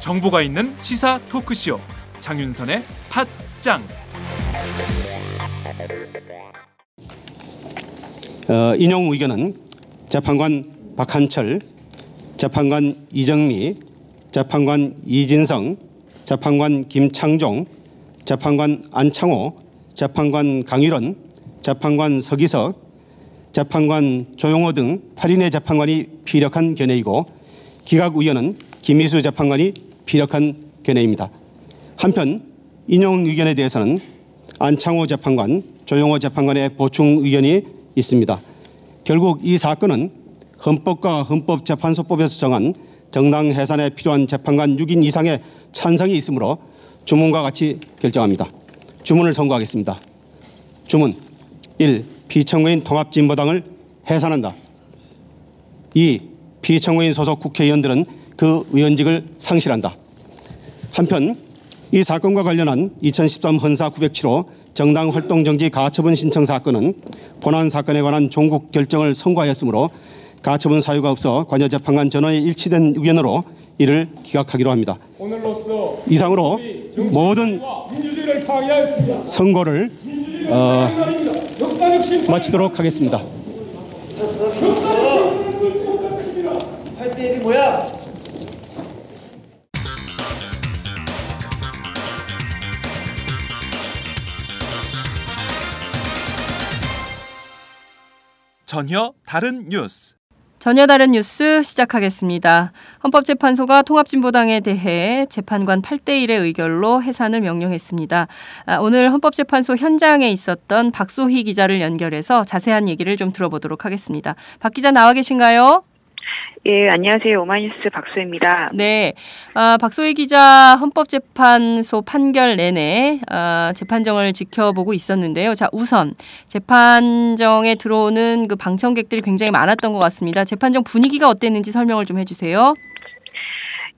정보가 있는 시사 토크쇼 장윤선의 팟짱. 어, 인용 의견은 재판관 박한철, 재판관 이정미, 재판관 이진성, 재판관 김창종, 재판관 안창호, 재판관 강일원, 재판관 서기석, 재판관 조용호 등 8인의 재판관이 피력한 견해이고 기각 의원은 김희수 재판관이 피력한 견해입니다. 한편 인용 의견에 대해서는 안창호 재판관, 조용호 재판관의 보충 의견이 있습니다. 결국 이 사건은 헌법과 헌법재판소법에서 정한 정당 해산에 필요한 재판관 6인 이상의 찬성이 있으므로 주문과 같이 결정합니다. 주문을 선고하겠습니다. 주문 1. 피청구인 통합진보당을 해산한다. 2. 피청구인 소속 국회의원들은 그 의원직을 상실한다. 한편 이 사건과 관련한 2013 헌사 907호 정당 활동 정지 가처분 신청 사건은 본안 사건에 관한 종국 결정을 선고하였으므로 가처분 사유가 없어 관여 재판관 전원의 일치된 의견으로 이를 기각하기로 합니다. 이상으로 모든 민주주의를 파괴하였습니다. 선고를 어, 마치도록 하겠습니다. 할때 일이 뭐야? 전혀 다른 뉴스 전혀 다른 뉴스 시작하겠습니다. 헌법재판소가 통합진보당에 대해 재판관 8대1의 의결로 해산을 명령했습니다. 아, 오늘 헌법재판소 현장에 있었던 박소희 기자를 연결해서 자세한 얘기를 좀 들어보도록 하겠습니다. 박 기자 나와 계신가요? 예, 안녕하세요. 오마이뉴스 박소입니다. 네. 아, 박소희 기자 헌법재판소 판결 내내 아, 재판정을 지켜보고 있었는데요. 자, 우선 재판정에 들어오는 그 방청객들이 굉장히 많았던 것 같습니다. 재판정 분위기가 어땠는지 설명을 좀 해주세요.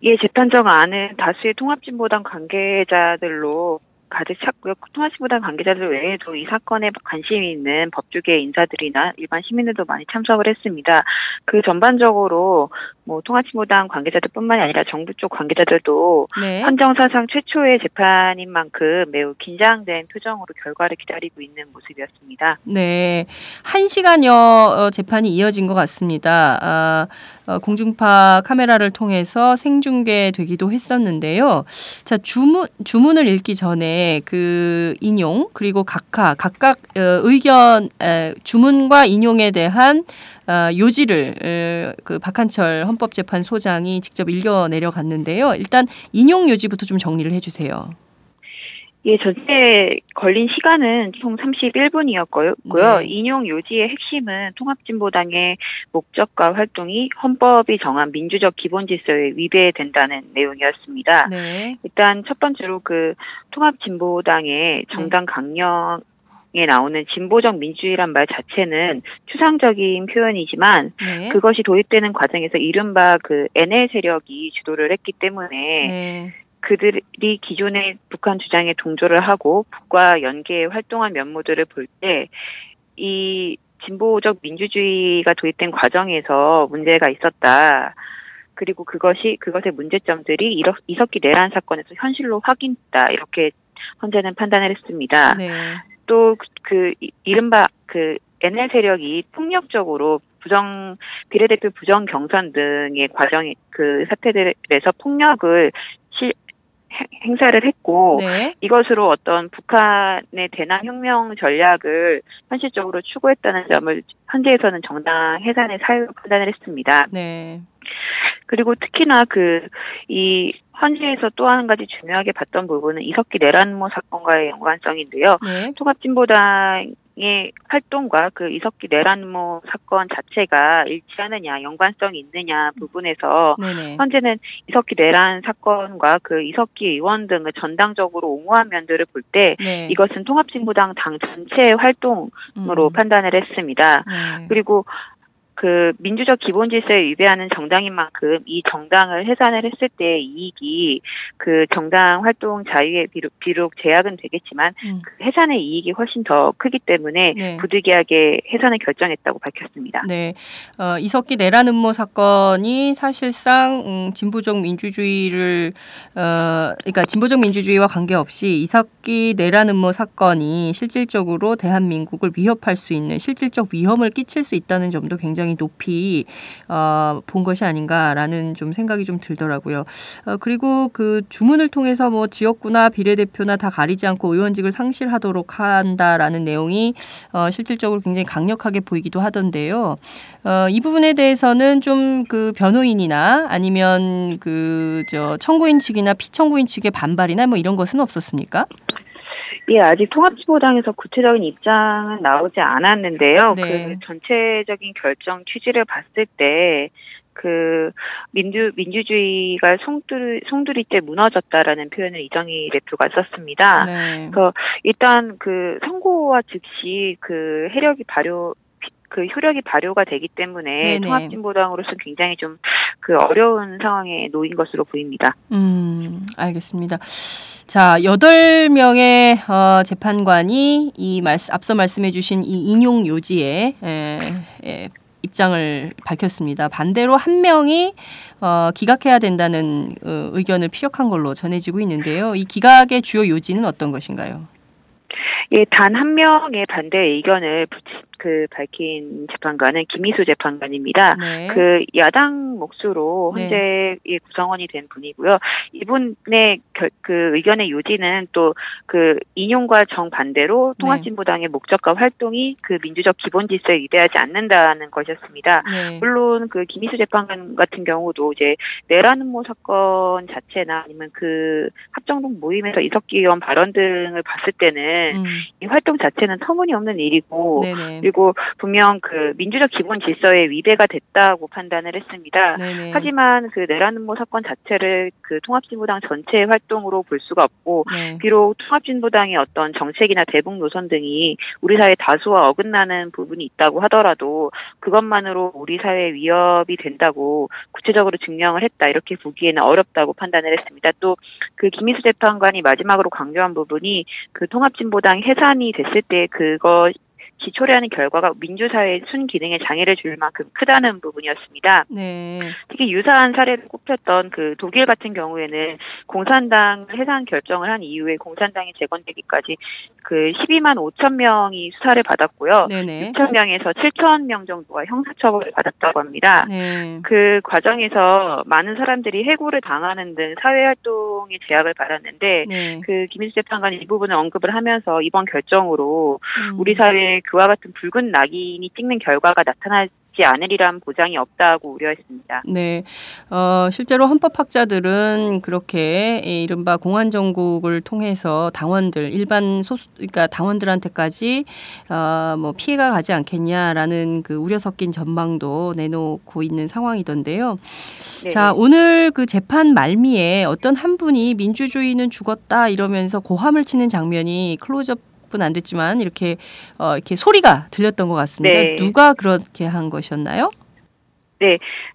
예, 재판정 안은 다수의 통합진보당 관계자들로 가득 찼고요. 통합진보당 관계자들 외에도 이 사건에 관심이 있는 법조계 인사들이나 일반 시민들도 많이 참석을 했습니다. 그 전반적으로 뭐 통합진보당 관계자들뿐만이 아니라 정부 쪽 관계자들도 네. 헌정사상 최초의 재판인 만큼 매우 긴장된 표정으로 결과를 기다리고 있는 모습이었습니다. 네. 한 시간여 어, 재판이 이어진 것 같습니다. 아, 어, 공중파 카메라를 통해서 생중계되기도 했었는데요. 자, 주문, 주문을 읽기 전에 그 인용, 그리고 각하, 각각 어, 의견, 에, 주문과 인용에 대한 어, 요지를 에, 그 박한철 헌법재판소장이 직접 읽어 내려갔는데요. 일단 인용 요지부터 좀 정리를 해주세요. 예, 전체 걸린 시간은 총 31분이었고요. 네. 인용 요지의 핵심은 통합진보당의 목적과 활동이 헌법이 정한 민주적 기본 질서에 위배된다는 내용이었습니다. 네. 일단 첫 번째로 그 통합진보당의 정당 강령 에 나오는 진보적 민주주의란 말 자체는 추상적인 표현이지만 네. 그것이 도입되는 과정에서 이른바 그 NL 세력이 주도를 했기 때문에 네. 그들이 기존의 북한 주장에 동조를 하고 북과 연계 활동한 면모들을 볼 때 이 진보적 민주주의가 도입된 과정에서 문제가 있었다. 그리고 그것이 그것의 문제점들이 이러- 이석기 내란 사건에서 현실로 확인됐다. 이렇게 헌재는 판단을 했습니다. 네. 또 그 이른바 그 NL 세력이 폭력적으로 부정 비례대표 부정 경선 등의 과정 그 사태들에서 폭력을 실, 행- 행사를 했고 네. 이것으로 어떤 북한의 대남 혁명 전략을 현실적으로 추구했다는 점을 현재에서는 정당 해산의 사유로 판단을 했습니다. 네. 그리고 특히나 그이 헌재에서 또 한 가지 중요하게 봤던 부분은 이석기 내란모 사건과의 연관성인데요. 네. 통합진보당 의 활동과 그 이석기 내란모 사건 자체가 일치하느냐, 연관성이 있느냐 부분에서 네네. 현재는 이석기 내란 사건과 그 이석기 의원 등을 전당적으로 옹호한 면들을 볼때 네. 이것은 통합진보당 당 전체의 활동으로 음. 판단을 했습니다. 네. 그리고 그 민주적 기본 질서에 위배하는 정당인 만큼 이 정당을 해산을 했을 때 이익이 그 정당 활동 자유에 비록, 비록 제약은 되겠지만 음. 그 해산의 이익이 훨씬 더 크기 때문에 네. 부득이하게 해산을 결정했다고 밝혔습니다. 네, 어, 이석기 내란 음모 사건이 사실상 음, 진보적 민주주의를 어, 그러니까 진보적 민주주의와 관계없이 이석기 내란 음모 사건이 실질적으로 대한민국을 위협할 수 있는 실질적 위험을 끼칠 수 있다는 점도 굉장히 높이 어, 본 것이 아닌가라는 좀 생각이 좀 들더라고요. 어, 그리고 그 주문을 통해서 뭐 지역구나 비례대표나 다 가리지 않고 의원직을 상실하도록 한다라는 내용이 어, 실질적으로 굉장히 강력하게 보이기도 하던데요. 어, 이 부분에 대해서는 좀 그 변호인이나 아니면 그 저 청구인 측이나 피청구인 측의 반발이나 뭐 이런 것은 없었습니까? 예, 아직 통합진보당에서 구체적인 입장은 나오지 않았는데요. 네. 그 전체적인 결정 취지를 봤을 때, 그 민주 민주주의가 송두리 송두리째 무너졌다라는 표현을 이정희 대표가 썼습니다. 네. 일단 그 선고와 즉시 그 해력이 발효 그 효력이 발효가 되기 때문에 네네. 통합진보당으로서 굉장히 좀 그 어려운 상황에 놓인 것으로 보입니다. 음, 알겠습니다. 자, 여덟 명의 어, 재판관이 이 말, 앞서 말씀해 주신 이 인용 요지에 에, 에, 입장을 밝혔습니다. 반대로 한 명이 어, 기각해야 된다는 어, 의견을 피력한 걸로 전해지고 있는데요. 이 기각의 주요 요지는 어떤 것인가요? 예, 단 한 명의 반대 의견을 그 밝힌 재판관은 김희수 재판관입니다. 네. 그 야당 몫으로 네. 현재 이 구성원이 된 분이고요. 이분의 결- 그 의견의 요지는 또 그 인용과 정반대로 통합진보당의 목적과 활동이 그 민주적 기본 질서에 위배하지 않는다는 것이었습니다. 네. 물론 그 김희수 재판관 같은 경우도 이제 내란 음모 사건 자체나 아니면 그 합정동 모임에서 이석기 의원 발언 등을 봤을 때는 음, 이 활동 자체는 터무니없는 일이고 네네. 그리고 분명 그 민주적 기본 질서에 위배가 됐다고 판단을 했습니다. 네네. 하지만 그 내란 음모 사건 자체를 그 통합진보당 전체의 활동으로 볼 수가 없고 네. 비록 통합진보당의 어떤 정책이나 대북 노선 등이 우리 사회 다수와 어긋나는 부분이 있다고 하더라도 그것만으로 우리 사회에 위협이 된다고 구체적으로 증명을 했다 이렇게 보기에는 어렵다고 판단을 했습니다. 또 그 김희수 재판관이 마지막으로 강조한 부분이 그 통합진보당 해산이 됐을 때 그것 이 초래하는 결과가 민주사회의 순기능에 장애를 줄 만큼 크다는 부분이었습니다. 네. 특히 유사한 사례를 꼽혔던 그 독일 같은 경우에는 공산당 해산 결정을 한 이후에 공산당이 재건되기까지 그 12만 5천 명이 수사를 받았고요. 네네. 6천 명에서 7천 명 정도가 형사처벌을 받았다고 합니다. 네. 그 과정에서 많은 사람들이 해고를 당하는 등 사회활동에 제약을 받았는데 네. 그 김일수 재판관이 이 부분을 언급을 하면서 이번 결정으로 음. 우리 사회에 그와 같은 붉은 낙인이 찍는 결과가 나타나지 않으리란 보장이 없다고 우려했습니다. 네, 어, 실제로 헌법학자들은 그렇게 이 이른바 공안정국을 통해서 당원들 일반 소수 그러니까 당원들한테까지 어, 뭐 피해가 가지 않겠냐라는 그 우려 섞인 전망도 내놓고 있는 상황이던데요. 네. 자, 오늘 그 재판 말미에 어떤 한 분이 민주주의는 죽었다 이러면서 고함을 치는 장면이 클로즈업 은 안 됐지만 이렇게 어 이렇게 소리가 들렸던 것 같습니다. 네. 누가 그렇게 한 것이었나요?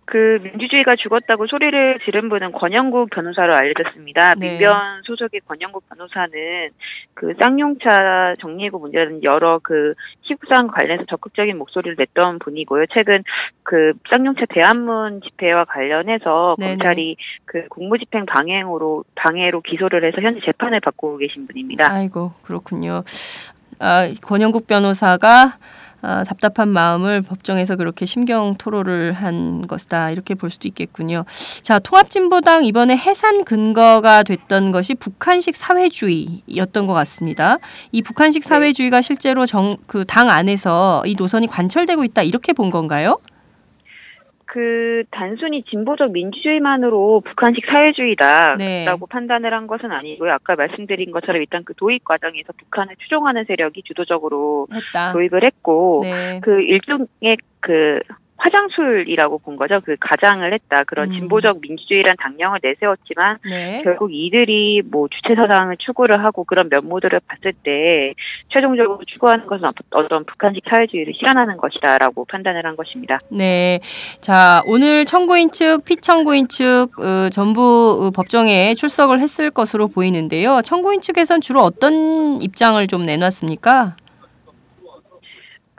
그 민주주의가 죽었다고 소리를 지른 분은 권영국 변호사로 알려졌습니다. 네. 민변 소속의 권영국 변호사는 그 쌍용차 정리해고 문제라든지 여러 그 희구사항 관련해서 적극적인 목소리를 냈던 분이고요. 최근 그 쌍용차 대한문 집회와 관련해서 네네. 검찰이 그 공무집행 방해로 방해로 기소를 해서 현재 재판을 받고 계신 분입니다. 아이고 그렇군요. 아, 권영국 변호사가 아, 답답한 마음을 법정에서 그렇게 심경 토로를 한 것이다 이렇게 볼 수도 있겠군요. 자 통합진보당 이번에 해산 근거가 됐던 것이 북한식 사회주의였던 것 같습니다. 이 북한식 네. 사회주의가 실제로 정 그 당 안에서 이 노선이 관철되고 있다 이렇게 본 건가요? 그 단순히 진보적 민주주의만으로 북한식 사회주의다라고 네. 판단을 한 것은 아니고요. 아까 말씀드린 것처럼 일단 그 도입 과정에서 북한을 추종하는 세력이 주도적으로 했다. 도입을 했고 네. 그 일종의 그 화장술이라고 본 거죠. 그 가장을 했다. 그런 음. 진보적 민주주의란 당령을 내세웠지만 네. 결국 이들이 뭐 주체 사상을 추구를 하고 그런 면모들을 봤을 때 최종적으로 추구하는 것은 어떤 북한식 사회주의를 실현하는 것이다라고 판단을 한 것입니다. 네. 자, 오늘 청구인 측, 피청구인 측 어, 전부 어, 법정에 출석을 했을 것으로 보이는데요. 청구인 측에선 주로 어떤 입장을 좀 내놨습니까?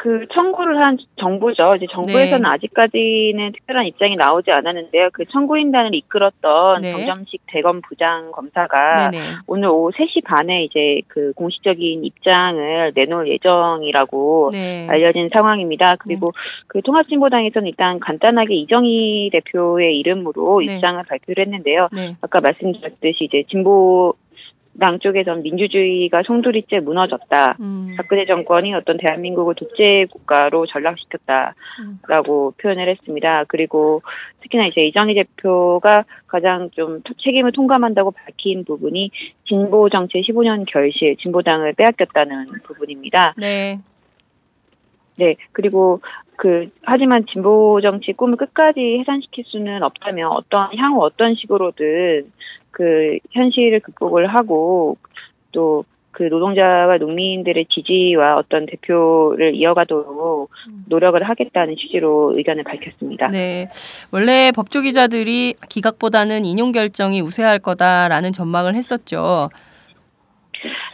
그 청구를 한 정부죠. 이제 정부에서는 네. 아직까지는 특별한 입장이 나오지 않았는데요. 그 청구인단을 이끌었던 네. 정점식 대검 부장 검사가 네네. 오늘 오후 3시 반에 이제 그 공식적인 입장을 내놓을 예정이라고 네. 알려진 상황입니다. 그리고 그 통합진보당에서는 일단 간단하게 이정희 대표의 이름으로 네. 입장을 발표를 했는데요. 네. 아까 말씀드렸듯이 이제 진보 당 쪽에선 민주주의가 송두리째 무너졌다. 음. 박근혜 정권이 어떤 대한민국을 독재 국가로 전락시켰다라고 표현을 했습니다. 그리고 특히나 이제 이정희 대표가 가장 좀 책임을 통감한다고 밝힌 부분이 진보 정치 15년 결실, 진보당을 빼앗겼다는 부분입니다. 네. 네, 그리고 그 하지만 진보 정치 꿈을 끝까지 해산시킬 수는 없다면 어떤 향후 어떤 식으로든 그 현실을 극복을 하고 또 그 노동자와 농민들의 지지와 어떤 대표를 이어가도록 노력을 하겠다는 취지로 의견을 밝혔습니다. 네. 원래 법조 기자들이 기각보다는 인용 결정이 우세할 거다라는 전망을 했었죠.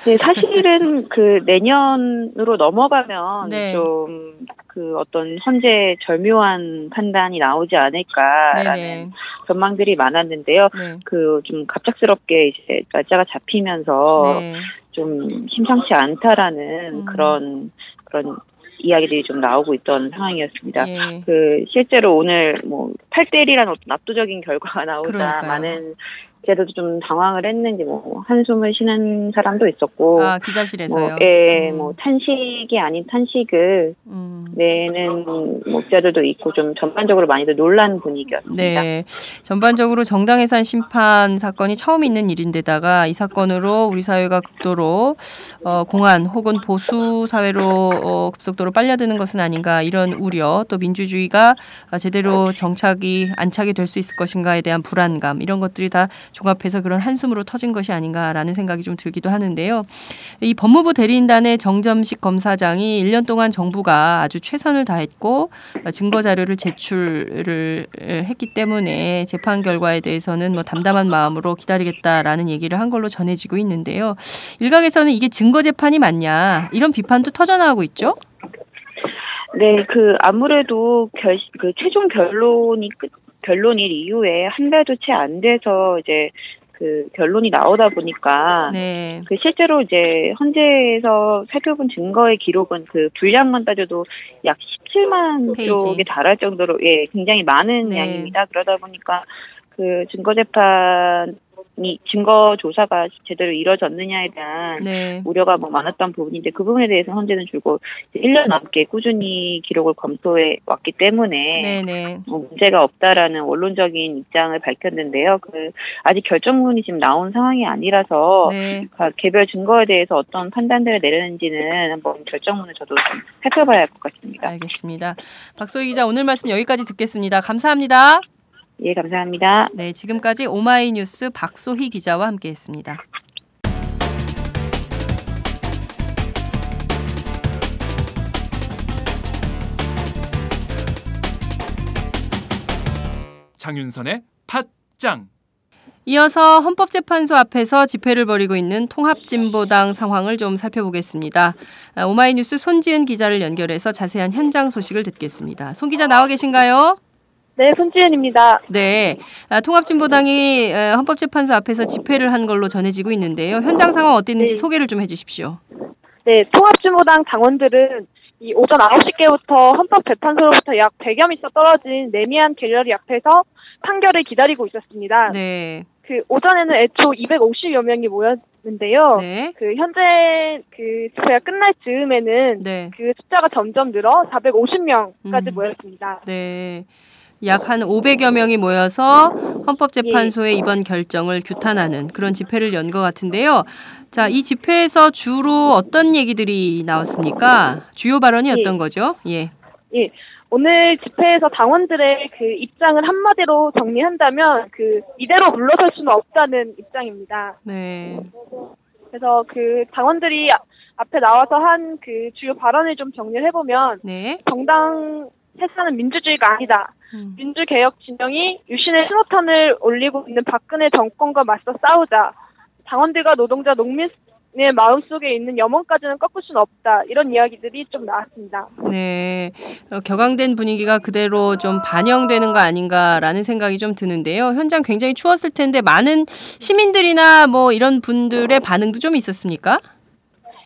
네, 사실은 그 내년으로 넘어가면 네. 좀그 어떤 현재 절묘한 판단이 나오지 않을까라는 네네. 전망들이 많았는데요. 네. 그좀 갑작스럽게 이제 날짜가 잡히면서 네. 좀 심상치 않다라는 음. 그런 그런 이야기들이 좀 나오고 있던 상황이었습니다. 예. 그 실제로 오늘 뭐 8대 1이라는 어떤 압도적인 결과가 나오자 그러니까요. 많은 기자들도 좀 당황을 했는지 뭐 한숨을 쉬는 사람도 있었고 아, 기자실에서요. 뭐, 예, 음. 뭐 탄식이 아닌 탄식을 음. 내는 뭐 기자들도 있고 좀 전반적으로 많이들 놀란 분위기였습니다. 네. 전반적으로 정당 해산 심판 사건이 처음 있는 일인데다가 이 사건으로 우리 사회가 극도로 어, 공안 혹은 보수 사회로 어, 급속도로 빨려드는 것은 아닌가 이런 우려 또 민주주의가 어, 제대로 정착이 안착이 될 수 있을 것인가에 대한 불안감 이런 것들이 다 종합해서 그런 한숨으로 터진 것이 아닌가라는 생각이 좀 들기도 하는데요. 이 법무부 대리인단의 정점식 검사장이 1년 동안 정부가 아주 최선을 다했고 어, 증거 자료를 제출을 했기 때문에 재판 결과에 대해서는 뭐 담담한 마음으로 기다리겠다라는 얘기를 한 걸로 전해지고 있는데요. 일각에서는 이게 증거 재판이 맞냐 이런 비판도 터져 나오고 있죠. 네, 그 아무래도 결, 그 최종 결론이 끝 결론일 이후에 한 달도 채 안 돼서 이제 그 결론이 나오다 보니까 네. 그 실제로 이제 헌재에서 살펴본 증거의 기록은 그 분량만 따져도 약 17만 페이지. 쪽에 달할 정도로 예 굉장히 많은 네. 양입니다. 그러다 보니까 그 증거 재판 이 증거 조사가 제대로 이루어졌느냐에 대한 네. 우려가 뭐 많았던 부분인데 그 부분에 대해서 헌재는 줄곧 1년 넘게 꾸준히 기록을 검토해 왔기 때문에 네, 네. 뭐 문제가 없다라는 원론적인 입장을 밝혔는데요. 그 아직 결정문이 지금 나온 상황이 아니라서 네. 각 개별 증거에 대해서 어떤 판단들을 내렸는지는 한번 결정문을 저도 좀 살펴봐야 할 것 같습니다. 알겠습니다. 박소희 기자 오늘 말씀 여기까지 듣겠습니다. 감사합니다. 예, 감사합니다. 네, 지금까지 오마이뉴스 박소희 기자와 함께했습니다. 장윤선의 팟짱 이어서 헌법재판소 앞에서 집회를 벌이고 있는 통합진보당 상황을 좀 살펴보겠습니다. 아, 오마이뉴스 손지은 기자를 연결해서 자세한 현장 소식을 듣겠습니다. 손 기자 나와 계신가요? 네, 손지은입니다. 네, 아, 통합진보당이 에, 헌법재판소 앞에서 집회를 한 걸로 전해지고 있는데요. 현장 상황 어땠는지 네. 소개를 좀 해주십시오. 네, 통합진보당 당원들은 이 오전 9시께부터 헌법재판소로부터 약 100여 미터 떨어진 레미안 갤러리 앞에서 판결을 기다리고 있었습니다. 네, 그 오전에는 애초 250여 명이 모였는데요. 네, 그 현재 그 집회가 끝날 즈음에는 네, 그 숫자가 점점 늘어 450명까지 음. 모였습니다. 네. 약 한 500여 명이 모여서 헌법재판소의 이번 결정을 규탄하는 그런 집회를 연 것 같은데요. 자, 이 집회에서 주로 어떤 얘기들이 나왔습니까? 주요 발언이 예. 어떤 거죠? 예. 예. 오늘 집회에서 당원들의 그 입장을 한마디로 정리한다면 그 이대로 물러설 수는 없다는 입장입니다. 네. 그래서 그 당원들이 아- 앞에 나와서 한 그 주요 발언을 좀 정리를 해보면 네. 정당 해산은 민주주의가 아니다. 음. 민주개혁 진영이 유신의 신호탄을 올리고 있는 박근혜 정권과 맞서 싸우자. 당원들과 노동자, 농민의 마음속에 있는 염원까지는 꺾을 수는 없다. 이런 이야기들이 좀 나왔습니다. 네. 어, 격앙된 분위기가 그대로 좀 반영되는 거 아닌가라는 생각이 좀 드는데요. 현장 굉장히 추웠을 텐데 많은 시민들이나 뭐 이런 분들의 반응도 좀 있었습니까?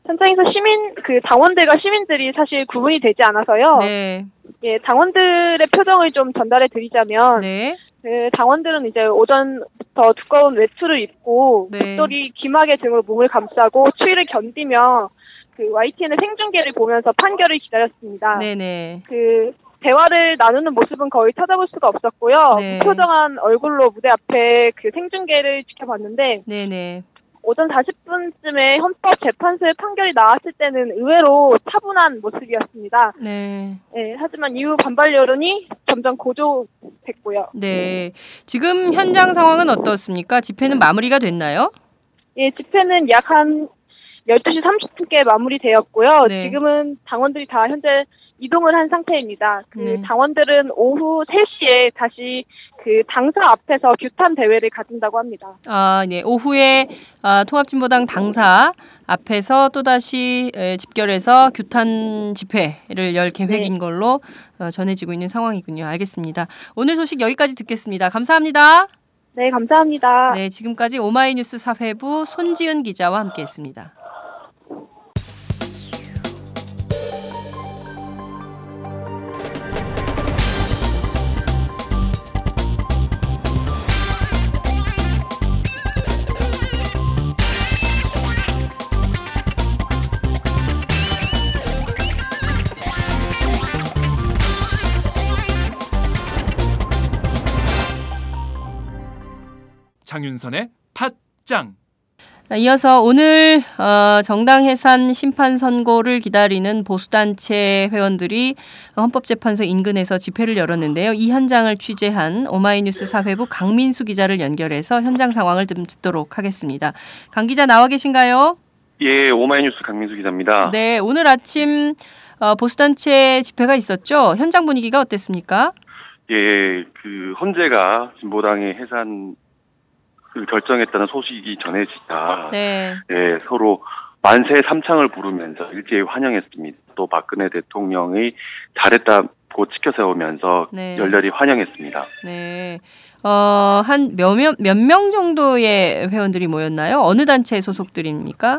현장에서 시민, 그 당원들과 시민들이 사실 구분이 되지 않아서요. 네. 예, 당원들의 표정을 좀 전달해 드리자면, 네. 그 당원들은 이제 오전부터 두꺼운 외투를 입고 네. 목도리 기막의 등으로 몸을 감싸고 추위를 견디며 그 YTN의 생중계를 보면서 판결을 기다렸습니다. 네네. 그 대화를 나누는 모습은 거의 찾아볼 수가 없었고요. 네. 무표정한 얼굴로 무대 앞에 그 생중계를 지켜봤는데 네네. 오전 40분쯤에 헌법 재판소의 판결이 나왔을 때는 의외로 차분한 모습이었습니다. 네. 예, 하지만 이후 반발 여론이 점점 고조됐고요. 네. 지금 현장 상황은 어떻습니까? 집회는 마무리가 됐나요? 예, 집회는 약 한 12시 30분께 마무리되었고요. 네. 지금은 당원들이 다 현재 이동을 한 상태입니다. 그 네. 당원들은 오후 3시에 다시 그 당사 앞에서 규탄 대회를 가진다고 합니다. 아, 네. 오후에 아, 통합진보당 당사 앞에서 또다시 에, 집결해서 규탄 집회를 열 계획인 걸로 어, 전해지고 있는 상황이군요. 알겠습니다. 오늘 소식 여기까지 듣겠습니다. 감사합니다. 네, 감사합니다. 네, 지금까지 오마이뉴스 사회부 손지은 기자와 함께했습니다. 장윤선의 팟짱. 자, 이어서 오늘 어, 정당 해산 심판 선고를 기다리는 보수단체 회원들이 헌법재판소 인근에서 집회를 열었는데요. 이 현장을 취재한 오마이뉴스 사회부 강민수 기자를 연결해서 현장 상황을 좀 듣도록 하겠습니다. 강 기자 나와 계신가요? 예, 오마이뉴스 강민수 기자입니다. 네, 오늘 아침 어, 보수단체 집회가 있었죠. 현장 분위기가 어땠습니까? 예, 그 헌재가 진보당의 해산을 결정했다는 소식이 전해지자 네, 예, 서로 만세 삼창을 부르면서 일제히 환영했습니다. 또 박근혜 대통령이 잘했다고 치켜세우면서 네. 열렬히 환영했습니다. 네. 어, 한 몇몇 몇명 정도의 회원들이 모였나요? 어느 단체 소속들입니까?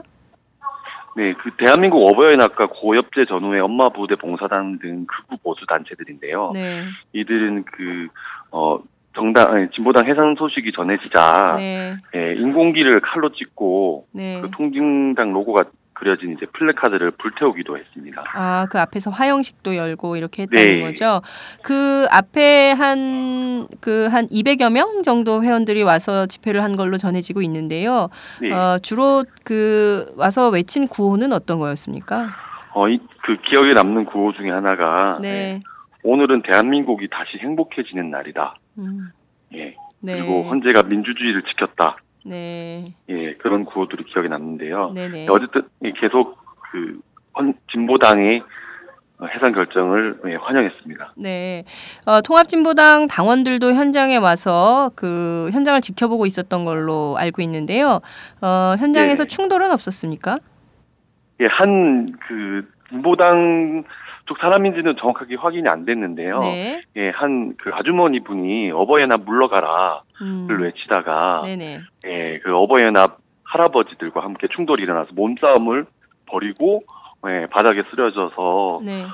네, 그 대한민국 어버이연합과 고엽제 전후의 엄마 부대 봉사단 등 극우 보수 단체들인데요. 네. 이들은 그 어, 정당 아니, 진보당 해산 소식이 전해지자 네. 예, 인공기를 칼로 찍고 네. 그 통진당 로고가 그려진 이제 플래카드를 불태우기도 했습니다. 아, 그 앞에서 화영식도 열고 이렇게 했다는 네. 거죠. 그 앞에 한 그 한 200여 명 정도 회원들이 와서 집회를 한 걸로 전해지고 있는데요. 네. 어, 주로 그 와서 외친 구호는 어떤 거였습니까? 어, 이, 그 기억에 남는 구호 중에 하나가 네. 오늘은 대한민국이 다시 행복해지는 날이다. 음. 예. 네. 그리고 헌재가 민주주의를 지켰다. 네. 예, 그런 구호들이 기억에 남는데요. 네, 네. 어쨌든 예, 계속 그 헌, 진보당의 해산 결정을 예, 환영했습니다. 네. 어, 통합진보당 당원들도 현장에 와서 그 현장을 지켜보고 있었던 걸로 알고 있는데요. 어, 현장에서 네. 충돌은 없었습니까? 예, 한 그 진보당 쪽 사람인지는 정확하게 확인이 안 됐는데요. 네. 예, 한 그 아주머니 분이 어버이연합 물러가라를 음. 외치다가 네네. 예, 그 어버이연합 할아버지들과 함께 충돌이 일어나서 몸싸움을 벌이고 예, 바닥에 쓰러져서 네.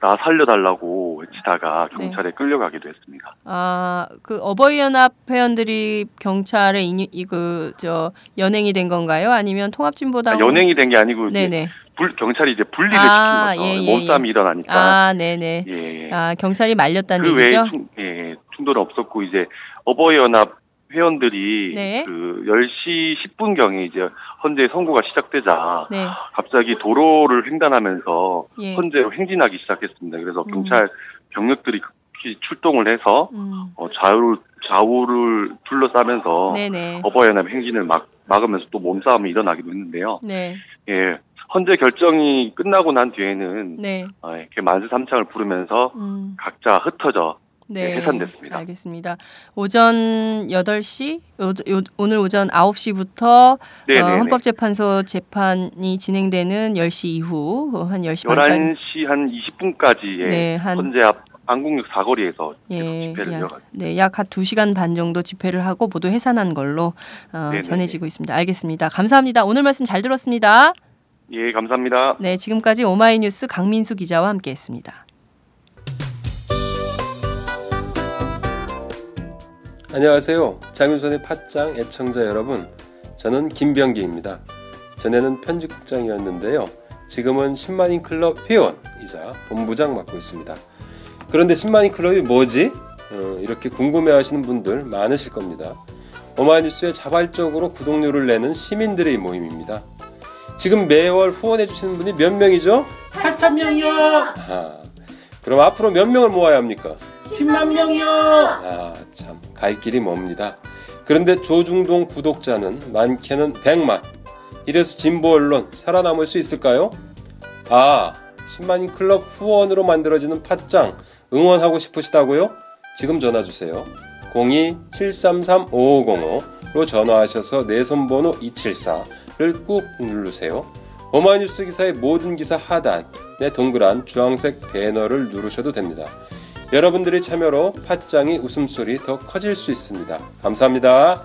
나 살려달라고 외치다가 네. 경찰에 끌려가기도 했습니다. 아, 그 어버이연합 회원들이 경찰에 이그 저 연행이 된 건가요? 아니면 통합진보당 아, 연행이 된 게 아니고 네네. 불, 경찰이 이제 분리를 아, 시킨 거죠. 예, 예, 몸싸움이 일어나니까. 아, 네네. 예, 예. 아, 경찰이 말렸다는 그 외에 얘기죠? 충, 예, 충돌은 없었고 이제 어버이연합 회원들이 네. 그 10시 10분경에 이제 헌재 선고가 시작되자 네. 갑자기 도로를 횡단하면서 예. 헌재로 행진하기 시작했습니다. 그래서 음. 경찰 병력들이 급히 출동을 해서 음. 어, 좌우 좌우를 둘러싸면서 네네. 어버이연합 행진을 막 막으면서 또 몸싸움이 일어나기도 했는데요. 네. 예, 헌재 결정이 끝나고 난 뒤에는 네. 어, 이렇게 만세 삼창을 부르면서 음. 각자 흩어져 네. 네, 해산됐습니다. 알겠습니다. 오전 8시, 오, 요- 오늘 오전 9시부터 네, 어, 네, 네. 헌법재판소 재판이 진행되는 10시 이후 어, 한 10시 반까지 11시 한 20분까지의 네, 한 헌재 앞 안국역 사거리에서 예, 집회를 약, 이어갔습니다. 네, 약한 2시간 반 정도 집회를 하고 모두 해산한 걸로 어, 네네네. 전해지고 있습니다. 알겠습니다. 감사합니다. 오늘 말씀 잘 들었습니다. 예, 감사합니다. 네, 지금까지 오마이뉴스 강민수 기자와 함께했습니다. 안녕하세요. 장윤선의 팟짱 애청자 여러분. 저는 김병기입니다. 전에는 편집국장이었는데요. 지금은 10만인 클럽 회원이자 본부장 맡고 있습니다. 그런데 10만인 클럽이 뭐지? 어, 이렇게 궁금해 하시는 분들 많으실 겁니다. 오마이뉴스에 자발적으로 구독료를 내는 시민들의 모임입니다. 지금 매월 후원해 주시는 분이 몇 명이죠? 8천 명이요. 아, 그럼 앞으로 몇 명을 모아야 합니까? 10만 명이요. 아, 참, 갈 길이 멉니다. 그런데 조중동 구독자는 많게는 100만. 이래서 진보 언론 살아남을 수 있을까요? 아, 10만인 클럽 후원으로 만들어지는 팟짱 응원하고 싶으시다고요? 지금 전화 주세요. 02-733-5505로 전화하셔서 내 손번호 274 를꾹 누르세요. 오마이뉴스 기사의 모든 기사 하단에 동그란 주황색 배너를 누르셔도 됩니다. 여러분들의 참여로 팟짱이 웃음소리 더 커질 수 있습니다. 감사합니다.